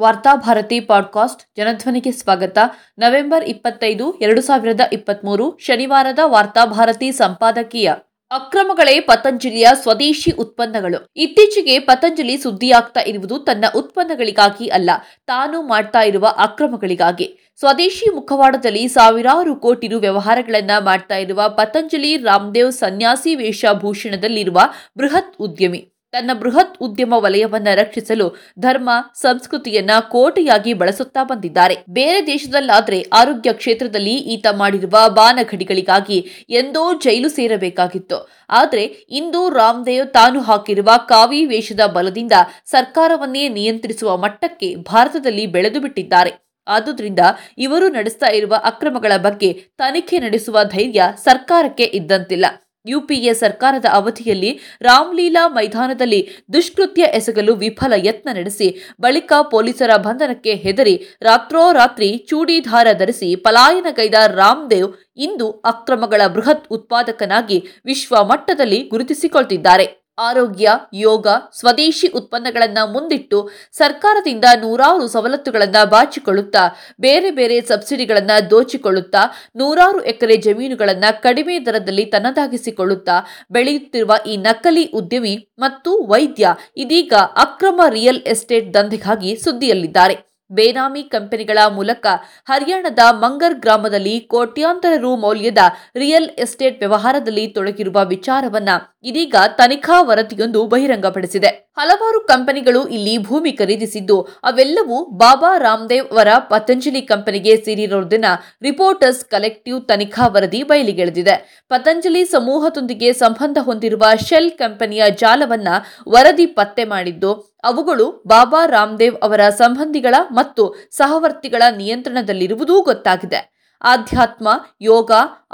Varthabharati podcast ಜನಧ್ವನಿಗೆ ಸ್ವಾಗತ. November ಇಪ್ಪತ್ತೈದು, ಎರಡು ಸಾವಿರದ ಇಪ್ಪತ್ಮೂರು ಶನಿವಾರದ ವಾರ್ತಾಭಾರತಿ ಸಂಪಾದಕೀಯ. ಅಕ್ರಮಗಳೇ ಪತಂಜಲಿಯ ಸ್ವದೇಶಿ ಉತ್ಪನ್ನಗಳು. ಇತ್ತೀಚೆಗೆ ಪತಂಜಲಿ ಸುದ್ದಿಯಾಗ್ತಾ ಇರುವುದು ತನ್ನ ಉತ್ಪನ್ನಗಳಿಗಾಗಿ ಅಲ್ಲ, ತಾನು ಮಾಡ್ತಾ ಇರುವ ಅಕ್ರಮಗಳಿಗಾಗಿ. ಸ್ವದೇಶಿ ಮುಖವಾಡದಲ್ಲಿ ಸಾವಿರಾರು ಕೋಟಿ ರು ವ್ಯವಹಾರಗಳನ್ನ ಮಾಡ್ತಾ ಇರುವ ಪತಂಜಲಿ ರಾಮದೇವ್ ಸನ್ಯಾಸಿ ವೇಷಭೂಷಣದಲ್ಲಿರುವ ಬೃಹತ್ ಉದ್ಯಮಿ. ತನ್ನ ಬೃಹತ್ ಉದ್ಯಮ ವಲಯವನ್ನ ರಕ್ಷಿಸಲು ಧರ್ಮ, ಸಂಸ್ಕೃತಿಯನ್ನ ಕೋಟೆಯಾಗಿ ಬಳಸುತ್ತಾ ಬಂದಿದ್ದಾರೆ. ಬೇರೆ ದೇಶದಲ್ಲಾದ್ರೆ ಆರೋಗ್ಯ ಕ್ಷೇತ್ರದಲ್ಲಿ ಈತ ಮಾಡಿರುವ ಬಾನಘಡಿಗಳಿಗಾಗಿ ಎಂದೋ ಜೈಲು ಸೇರಬೇಕಾಗಿತ್ತು. ಆದರೆ ಇಂದು ರಾಮದೇವ್ ತಾನು ಹಾಕಿರುವ ಕಾವಿ ವೇಷದ ಬಲದಿಂದ ಸರ್ಕಾರವನ್ನೇ ನಿಯಂತ್ರಿಸುವ ಮಟ್ಟಕ್ಕೆ ಭಾರತದಲ್ಲಿ ಬೆಳೆದು ಬಿಟ್ಟಿದ್ದಾರೆ. ಆದುದರಿಂದ ಇವರು ನಡೆಸ್ತಾ ಇರುವ ಅಕ್ರಮಗಳ ಬಗ್ಗೆ ತನಿಖೆ ನಡೆಸುವ ಧೈರ್ಯ ಸರ್ಕಾರಕ್ಕೆ ಇದ್ದಂತಿಲ್ಲ. ಯುಪಿಎ ಸರ್ಕಾರದ ಅವಧಿಯಲ್ಲಿ ರಾಮ್ಲೀಲಾ ಮೈದಾನದಲ್ಲಿ ದುಷ್ಕೃತ್ಯ ಎಸಗಲು ವಿಫಲ ಯತ್ನ ನಡೆಸಿ ಬಳಿಕ ಪೊಲೀಸರ ಬಂಧನಕ್ಕೆ ಹೆದರಿ ರಾತ್ರೋರಾತ್ರಿ ಚೂಡಿಧಾರ ಧರಿಸಿ ಪಲಾಯನಗೈದ ರಾಮ್ದೇವ್ ಇಂದು ಅಕ್ರಮಗಳ ಬೃಹತ್ ಉತ್ಪಾದಕನಾಗಿ ವಿಶ್ವ ಮಟ್ಟದಲ್ಲಿ ಗುರುತಿಸಿಕೊಳ್ತಿದ್ದಾರೆ. ಆರೋಗ್ಯ, ಯೋಗ, ಸ್ವದೇಶಿ ಉತ್ಪನ್ನಗಳನ್ನು ಮುಂದಿಟ್ಟು ಸರ್ಕಾರದಿಂದ ನೂರಾರು ಸವಲತ್ತುಗಳನ್ನು ಬಾಚಿಕೊಳ್ಳುತ್ತಾ, ಬೇರೆ ಬೇರೆ ಸಬ್ಸಿಡಿಗಳನ್ನು ದೋಚಿಕೊಳ್ಳುತ್ತಾ, ನೂರಾರು ಎಕರೆ ಜಮೀನುಗಳನ್ನು ಕಡಿಮೆ ದರದಲ್ಲಿ ತನ್ನದಾಗಿಸಿಕೊಳ್ಳುತ್ತಾ ಬೆಳೆಯುತ್ತಿರುವ ಈ ನಕಲಿ ಉದ್ಯಮಿ ಮತ್ತು ವೈದ್ಯ ಇದೀಗ ಅಕ್ರಮ ರಿಯಲ್ ಎಸ್ಟೇಟ್ ದಂಧೆಗಾಗಿ ಸುದ್ದಿಯಲ್ಲಿದ್ದಾರೆ. ಬೇನಾಮಿ ಕಂಪನಿಗಳ ಮೂಲಕ ಹರಿಯಾಣದ ಮಂಗರ್ ಗ್ರಾಮದಲ್ಲಿ ಕೋಟ್ಯಾಂತರ ರು ಮೌಲ್ಯದ ರಿಯಲ್ ಎಸ್ಟೇಟ್ ವ್ಯವಹಾರದಲ್ಲಿ ತೊಡಗಿರುವ ವಿಚಾರವನ್ನ ಇದೀಗ ತನಿಖಾ ವರದಿಯೊಂದು ಬಹಿರಂಗಪಡಿಸಿದೆ. ಹಲವಾರು ಕಂಪನಿಗಳು ಇಲ್ಲಿ ಭೂಮಿ ಖರೀದಿಸಿದ್ದು, ಅವೆಲ್ಲವೂ ಬಾಬಾ ರಾಮದೇವ್ ಅವರ ಪತಂಜಲಿ ಕಂಪನಿಗೆ ಸೇರಿರೋದನ್ನ ರಿಪೋರ್ಟರ್ಸ್ ಕಲೆಕ್ಟಿವ್ ತನಿಖಾ ವರದಿ ಬಯಲಿಗೆಳೆದಿದೆ. ಪತಂಜಲಿ ಸಮೂಹದೊಂದಿಗೆ ಸಂಬಂಧ ಹೊಂದಿರುವ ಶೆಲ್ ಕಂಪನಿಯ ಜಾಲವನ್ನ ವರದಿ ಪತ್ತೆ ಮಾಡಿದ್ದು ಅವುಗಳು ಬಾಬಾ ರಾಮದೇವ್ ಅವರ ಸಂಬಂಧಿಗಳ ಮತ್ತು ಸಹವರ್ತಿಗಳ ನಿಯಂತ್ರಣದಲ್ಲಿರುವುದೂ ಗೊತ್ತಾಗಿದೆ. ಆಧ್ಯಾತ್ಮ, ಯೋಗ,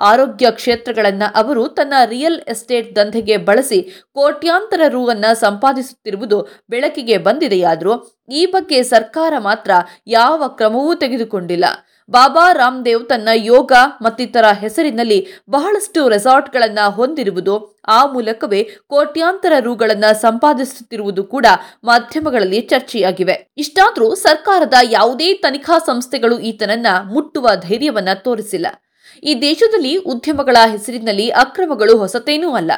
ಆರೋಗ್ಯ ಕ್ಷೇತ್ರಗಳನ್ನು ಅವರು ತನ್ನ ರಿಯಲ್ ಎಸ್ಟೇಟ್ ದಂಧೆಗೆ ಬಳಸಿ ಕೋಟ್ಯಾಂತರ ರೂವನ್ನು ಸಂಪಾದಿಸುತ್ತಿರುವುದು ಬೆಳಕಿಗೆ ಬಂದಿದೆಯಾದರೂ ಈ ಬಗ್ಗೆ ಸರ್ಕಾರ ಮಾತ್ರ ಯಾವ ಕ್ರಮವೂ ತೆಗೆದುಕೊಂಡಿಲ್ಲ. ಬಾಬಾ ರಾಮದೇವ್ ತನ್ನ ಯೋಗ ಮತ್ತಿತರ ಹೆಸರಿನಲ್ಲಿ ಬಹಳಷ್ಟು ರೆಸಾರ್ಟ್ಗಳನ್ನು ಹೊಂದಿರುವುದು, ಆ ಮೂಲಕವೇ ಕೋಟ್ಯಾಂತರ ರೂಗಳನ್ನು ಸಂಪಾದಿಸುತ್ತಿರುವುದು ಕೂಡ ಮಾಧ್ಯಮಗಳಲ್ಲಿ ಚರ್ಚೆಯಾಗಿವೆ. ಇಷ್ಟಾದರೂ ಸರ್ಕಾರದ ಯಾವುದೇ ತನಿಖಾ ಸಂಸ್ಥೆಗಳು ಈತನನ್ನ ಮುಟ್ಟುವ ಧೈರ್ಯವನ್ನ ತೋರಿಸಿಲ್ಲ. ಈ ದೇಶದಲ್ಲಿ ಉದ್ಯಮಗಳ ಹೆಸರಿನಲ್ಲಿ ಅಕ್ರಮಗಳು ಹೊಸತೇನೂ ಅಲ್ಲ.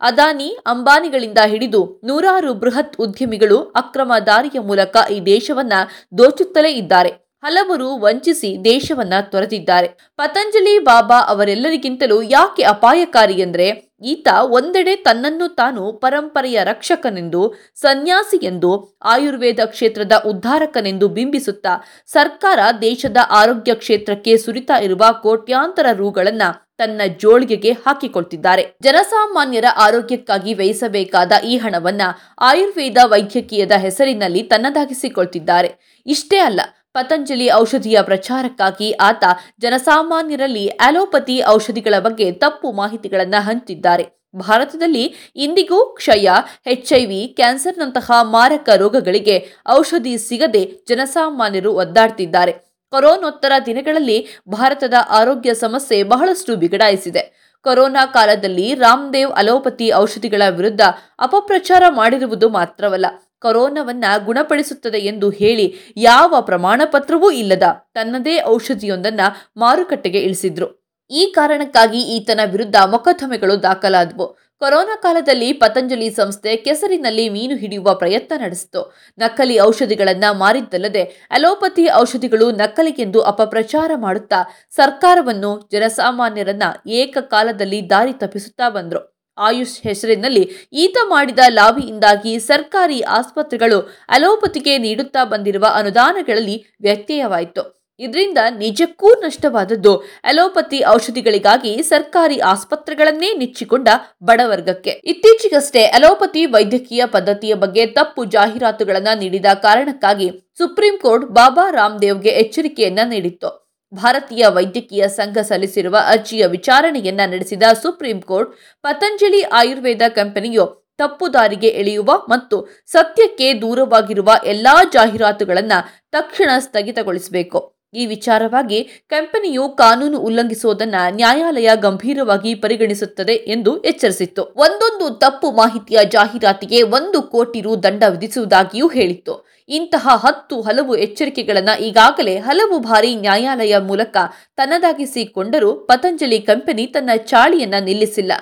ಅದಾನಿ ಅಂಬಾನಿಗಳಿಂದ ಹಿಡಿದು ನೂರಾರು ಬೃಹತ್ ಉದ್ಯಮಿಗಳು ಅಕ್ರಮ ದಾರಿಯ ಮೂಲಕ ಈ ದೇಶವನ್ನ ದೋಚುತ್ತಲೇ ಇದ್ದಾರೆ. ಹಲವರು ವಂಚಿಸಿ ದೇಶವನ್ನ ತೊರೆದಿದ್ದಾರೆ. ಪತಂಜಲಿ ಬಾಬಾ ಅವರೆಲ್ಲರಿಗಿಂತಲೂ ಯಾಕೆ ಅಪಾಯಕಾರಿ ಎಂದರೆ ಈತ ಒಂದೆಡೆ ತನ್ನನ್ನು ತಾನು ಪರಂಪರೆಯ ರಕ್ಷಕನೆಂದು ಸನ್ಯಾಸಿ ಎಂದು ಆಯುರ್ವೇದ ಕ್ಷೇತ್ರದ ಉದ್ಧಾರಕನೆಂದು ಬಿಂಬಿಸುತ್ತಾ ಸರ್ಕಾರ ದೇಶದ ಆರೋಗ್ಯ ಕ್ಷೇತ್ರಕ್ಕೆ ಸುರಿತಾ ಇರುವ ಕೋಟ್ಯಾಂತರ ರುಗಳನ್ನ ತನ್ನ ಜೋಳಿಗೆಗೆ ಹಾಕಿಕೊಳ್ತಿದ್ದಾರೆ. ಜನಸಾಮಾನ್ಯರ ಆರೋಗ್ಯಕ್ಕಾಗಿ ವ್ಯಯಿಸಬೇಕಾದ ಈ ಹಣವನ್ನ ಆಯುರ್ವೇದ ವೈದ್ಯಕೀಯದ ಹೆಸರಿನಲ್ಲಿ ತನ್ನದಾಗಿಸಿಕೊಳ್ತಿದ್ದಾರೆ. ಇಷ್ಟೇ ಅಲ್ಲ, ಪತಂಜಲಿ ಔಷಧಿಯ ಪ್ರಚಾರಕ್ಕಾಗಿ ಆತ ಜನಸಾಮಾನ್ಯರಲ್ಲಿ ಅಲೋಪತಿ ಔಷಧಿಗಳ ಬಗ್ಗೆ ತಪ್ಪು ಮಾಹಿತಿಗಳನ್ನು ಹಂಚಿದ್ದಾರೆ. ಭಾರತದಲ್ಲಿ ಇಂದಿಗೂ ಕ್ಷಯ ಎಚ್ಐವಿ ಕ್ಯಾನ್ಸರ್ನಂತಹ ಮಾರಕ ರೋಗಗಳಿಗೆ ಔಷಧಿ ಸಿಗದೆ ಜನಸಾಮಾನ್ಯರು ಒದ್ದಾಡ್ತಿದ್ದಾರೆ. ಕೊರೋನೋತ್ತರ ದಿನಗಳಲ್ಲಿ ಭಾರತದ ಆರೋಗ್ಯ ಸಮಸ್ಯೆ ಬಹಳಷ್ಟು ಬಿಗಡಾಯಿಸಿದೆ. ಕೊರೋನಾ ಕಾಲದಲ್ಲಿ ರಾಮದೇವ್ ಅಲೋಪತಿ ಔಷಧಿಗಳ ವಿರುದ್ಧ ಅಪಪ್ರಚಾರ ಮಾಡಿರುವುದು ಮಾತ್ರವಲ್ಲ, ಕೊರೋನಾವನ್ನ ಗುಣಪಡಿಸುತ್ತದೆ ಎಂದು ಹೇಳಿ ಯಾವ ಪ್ರಮಾಣ ಪತ್ರವೂ ಇಲ್ಲದ ತನ್ನದೇ ಔಷಧಿಯೊಂದನ್ನ ಮಾರುಕಟ್ಟೆಗೆ ಇಳಿಸಿದ್ರು. ಈ ಕಾರಣಕ್ಕಾಗಿ ಈತನ ವಿರುದ್ಧ ಮೊಕದ್ದಮೆಗಳು ದಾಖಲಾದವು. ಕೊರೋನಾ ಕಾಲದಲ್ಲಿ ಪತಂಜಲಿ ಸಂಸ್ಥೆ ಕೆಸರಿನಲ್ಲಿ ಮೀನು ಹಿಡಿಯುವ ಪ್ರಯತ್ನ ನಡೆಸಿತು. ನಕಲಿ ಔಷಧಿಗಳನ್ನು ಮಾರಿದ್ದಲ್ಲದೆ ಅಲೋಪತಿ ಔಷಧಿಗಳು ನಕಲಿಗೆಂದು ಅಪಪ್ರಚಾರ ಮಾಡುತ್ತಾ ಸರ್ಕಾರವನ್ನು ಜನಸಾಮಾನ್ಯರನ್ನ ಏಕಕಾಲದಲ್ಲಿ ದಾರಿ ತಪ್ಪಿಸುತ್ತಾ ಬಂದರು. ಆಯುಷ್ ಹೆಸರಿನಲ್ಲಿ ಈತ ಮಾಡಿದ ಲಾಭಿಯಿಂದಾಗಿ ಸರ್ಕಾರಿ ಆಸ್ಪತ್ರೆಗಳು ಅಲೋಪತಿಗೆ ನೀಡುತ್ತಾ ಬಂದಿರುವ ಅನುದಾನಗಳಲ್ಲಿ ವ್ಯತ್ಯಯವಾಯಿತು. ಇದರಿಂದ ನಿಜಕ್ಕೂ ನಷ್ಟವಾದದ್ದು. ಅಲೋಪತಿ ಔಷಧಿಗಳಿಗಾಗಿ ಸರ್ಕಾರಿ ಆಸ್ಪತ್ರೆಗಳನ್ನೇ ನೆಚ್ಚಿಕೊಂಡ ಬಡವರ್ಗಕ್ಕೆ ಇತ್ತೀಚೆಗಷ್ಟೇ ಅಲೋಪತಿ ವೈದ್ಯಕೀಯ ಪದ್ಧತಿಯ ಬಗ್ಗೆ ತಪ್ಪು ಜಾಹೀರಾತುಗಳನ್ನು ನೀಡಿದ ಕಾರಣಕ್ಕಾಗಿ ಸುಪ್ರೀಂ ಕೋರ್ಟ್ ಬಾಬಾ ರಾಮದೇವ್ಗೆ ಎಚ್ಚರಿಕೆಯನ್ನ ನೀಡಿತ್ತು. ಭಾರತೀಯ ವೈದ್ಯಕೀಯ ಸಂಘ ಸಲ್ಲಿಸಿರುವ ಅರ್ಜಿಯ ವಿಚಾರಣೆಯನ್ನ ನಡೆಸಿದ ಸುಪ್ರೀಂ ಕೋರ್ಟ್, ಪತಂಜಲಿ ಆಯುರ್ವೇದ ಕಂಪನಿಯು ತಪ್ಪು ದಾರಿಗೆ ಎಳೆಯುವ ಮತ್ತು ಸತ್ಯಕ್ಕೆ ದೂರವಾಗಿರುವ ಎಲ್ಲಾ ಜಾಹೀರಾತುಗಳನ್ನು ತಕ್ಷಣ ಸ್ಥಗಿತಗೊಳಿಸಬೇಕು. ಈ ವಿಚಾರವಾಗಿ ಕಂಪನಿಯು ಕಾನೂನು ಉಲ್ಲಂಘಿಸುವುದನ್ನ ನ್ಯಾಯಾಲಯ ಗಂಭೀರವಾಗಿ ಪರಿಗಣಿಸುತ್ತದೆ ಎಂದು ಎಚ್ಚರಿಸಿತ್ತು. ಒಂದೊಂದು ತಪ್ಪು ಮಾಹಿತಿಯ ಜಾಹೀರಾತಿಗೆ ಒಂದು ಕೋಟಿ ರು ದಂಡ ವಿಧಿಸುವುದಾಗಿಯೂ ಹೇಳಿತ್ತು. ಇಂತಹ ಹತ್ತು ಹಲವು ಎಚ್ಚರಿಕೆಗಳನ್ನು ಈಗಾಗಲೇ ಹಲವು ಬಾರಿ ನ್ಯಾಯಾಲಯ ಮೂಲಕ ತನ್ನದಾಗಿಸಿಕೊಂಡರೂ ಪತಂಜಲಿ ಕಂಪನಿ ತನ್ನ ಚಾಳಿಯನ್ನ ನಿಲ್ಲಿಸಿಲ್ಲ.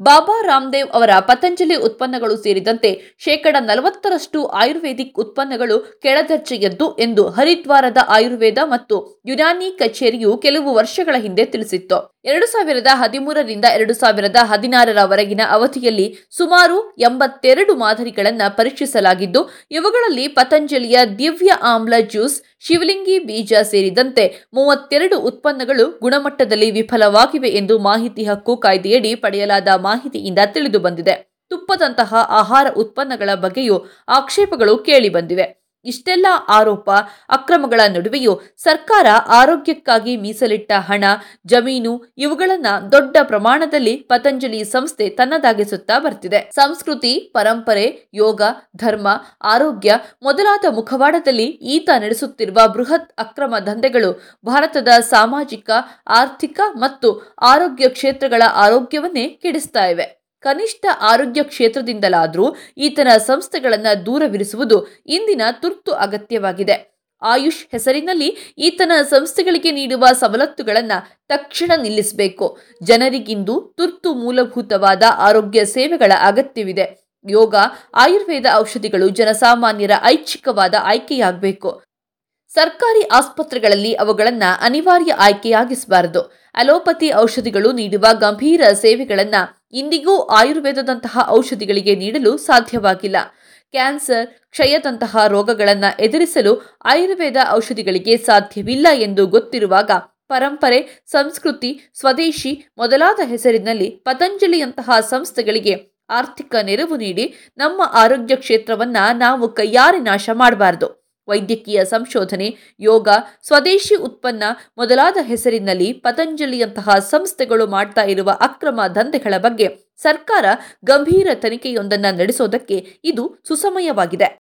ಬಾಬಾ ರಾಮದೇವ್ ಅವರ ಪತಂಜಲಿ ಉತ್ಪನ್ನಗಳು ಸೇರಿದಂತೆ ಶೇಕಡ ನಲವತ್ತರಷ್ಟು ಆಯುರ್ವೇದಿಕ್ ಉತ್ಪನ್ನಗಳು ಕೆಳದರ್ಜೆಯದ್ದು ಎಂದು ಹರಿದ್ವಾರದ ಆಯುರ್ವೇದ ಮತ್ತು ಯುನಾನಿ ಕಚೇರಿಯು ಕೆಲವು ವರ್ಷಗಳ ಹಿಂದೆ ತಿಳಿಸಿತ್ತು. ಎರಡು ಸಾವಿರದ ಹದಿಮೂರರಿಂದ ಎರಡು ಸಾವಿರದ ಹದಿನಾರರವರೆಗಿನ ಅವಧಿಯಲ್ಲಿ ಸುಮಾರು ಎಂಬತ್ತೆರಡು ಮಾದರಿಗಳನ್ನು ಪರೀಕ್ಷಿಸಲಾಗಿದ್ದು, ಇವುಗಳಲ್ಲಿ ಪತಂಜಲಿಯ ದಿವ್ಯ ಆಮ್ಲ ಜ್ಯೂಸ್, ಶಿವಲಿಂಗಿ ಬೀಜ ಸೇರಿದಂತೆ ಮೂವತ್ತೆರಡು ಉತ್ಪನ್ನಗಳು ಗುಣಮಟ್ಟದಲ್ಲಿ ವಿಫಲವಾಗಿವೆ ಎಂದು ಮಾಹಿತಿ ಹಕ್ಕು ಕಾಯ್ದೆಯಡಿ ಪಡೆಯಲಾದ ಮಾಹಿತಿಯಿಂದ ತಿಳಿದುಬಂದಿದೆ. ತುಪ್ಪದಂತಹ ಆಹಾರ ಉತ್ಪನ್ನಗಳ ಬಗ್ಗೆಯೂ ಆಕ್ಷೇಪಗಳು ಕೇಳಿಬಂದಿವೆ. ಇಷ್ಟೆಲ್ಲ ಆರೋಪ ಅಕ್ರಮಗಳ ನಡುವೆಯೂ ಸರ್ಕಾರ ಆರೋಗ್ಯಕ್ಕಾಗಿ ಮೀಸಲಿಟ್ಟ ಹಣ, ಜಮೀನು ಇವುಗಳನ್ನ ದೊಡ್ಡ ಪ್ರಮಾಣದಲ್ಲಿ ಪತಂಜಲಿ ಸಂಸ್ಥೆ ತನ್ನದಾಗಿಸುತ್ತಾ ಬರ್ತಿದೆ. ಸಂಸ್ಕೃತಿ, ಪರಂಪರೆ, ಯೋಗ, ಧರ್ಮ, ಆರೋಗ್ಯ ಮೊದಲಾದ ಮುಖವಾಡದಲ್ಲಿ ಈತ ನಡೆಸುತ್ತಿರುವ ಬೃಹತ್ ಅಕ್ರಮ ದಂಧೆಗಳು ಭಾರತದ ಸಾಮಾಜಿಕ, ಆರ್ಥಿಕ ಮತ್ತು ಆರೋಗ್ಯ ಕ್ಷೇತ್ರಗಳ ಆರೋಗ್ಯವನ್ನೇ ಕೆಡಿಸ್ತಾ ಇವೆ. ಕನಿಷ್ಠ ಆರೋಗ್ಯ ಕ್ಷೇತ್ರದಿಂದಲಾದರೂ ಈತನ ಸಂಸ್ಥೆಗಳನ್ನು ದೂರವಿರಿಸುವುದು ಇಂದಿನ ತುರ್ತು ಅಗತ್ಯವಾಗಿದೆ. ಆಯುಷ್ ಹೆಸರಿನಲ್ಲಿ ಈತನ ಸಂಸ್ಥೆಗಳಿಗೆ ನೀಡುವ ಸವಲತ್ತುಗಳನ್ನು ತಕ್ಷಣ ನಿಲ್ಲಿಸಬೇಕು. ಜನರಿಗಿಂದು ತುರ್ತು ಮೂಲಭೂತವಾದ ಆರೋಗ್ಯ ಸೇವೆಗಳ ಅಗತ್ಯವಿದೆ. ಯೋಗ, ಆಯುರ್ವೇದ ಔಷಧಿಗಳು ಜನಸಾಮಾನ್ಯರ ಐಚ್ಛಿಕವಾದ ಆಯ್ಕೆಯಾಗಬೇಕು. ಸರ್ಕಾರಿ ಆಸ್ಪತ್ರೆಗಳಲ್ಲಿ ಅವುಗಳನ್ನು ಅನಿವಾರ್ಯ ಆಯ್ಕೆಯಾಗಿಸಬಾರದು. ಅಲೋಪತಿ ಔಷಧಿಗಳು ನೀಡುವ ಗಂಭೀರ ಸೇವೆಗಳನ್ನು ಇಂದಿಗೂ ಆಯುರ್ವೇದದಂತಹ ಔಷಧಿಗಳಿಗೆ ನೀಡಲು ಸಾಧ್ಯವಾಗಿಲ್ಲ. ಕ್ಯಾನ್ಸರ್, ಕ್ಷಯದಂತಹ ರೋಗಗಳನ್ನು ಎದುರಿಸಲು ಆಯುರ್ವೇದ ಔಷಧಿಗಳಿಗೆ ಸಾಧ್ಯವಿಲ್ಲ ಎಂದು ಗೊತ್ತಿರುವಾಗ ಪರಂಪರೆ, ಸಂಸ್ಕೃತಿ, ಸ್ವದೇಶಿ ಮೊದಲಾದ ಹೆಸರಿನಲ್ಲಿ ಪತಂಜಲಿಯಂತಹ ಸಂಸ್ಥೆಗಳಿಗೆ ಆರ್ಥಿಕ ನೆರವು ನೀಡಿ ನಮ್ಮ ಆರೋಗ್ಯ ಕ್ಷೇತ್ರವನ್ನು ನಾವು ಕೈಯಾರೆ ನಾಶ ಮಾಡಬಾರದು. ವೈದ್ಯಕೀಯ ಸಂಶೋಧನೆ, ಯೋಗ, ಸ್ವದೇಶಿ ಉತ್ಪನ್ನ ಮೊದಲಾದ ಹೆಸರಿನಲ್ಲಿ ಪತಂಜಲಿಯಂತಹ ಸಂಸ್ಥೆಗಳು ಮಾಡ್ತಾ ಇರುವ ಅಕ್ರಮ ದಂಧೆಗಳ ಬಗ್ಗೆ ಸರ್ಕಾರ ಗಂಭೀರ ತನಿಖೆಯೊಂದನ್ನು ನಡೆಸೋದಕ್ಕೆ ಇದು ಸುಸಮಯವಾಗಿದೆ.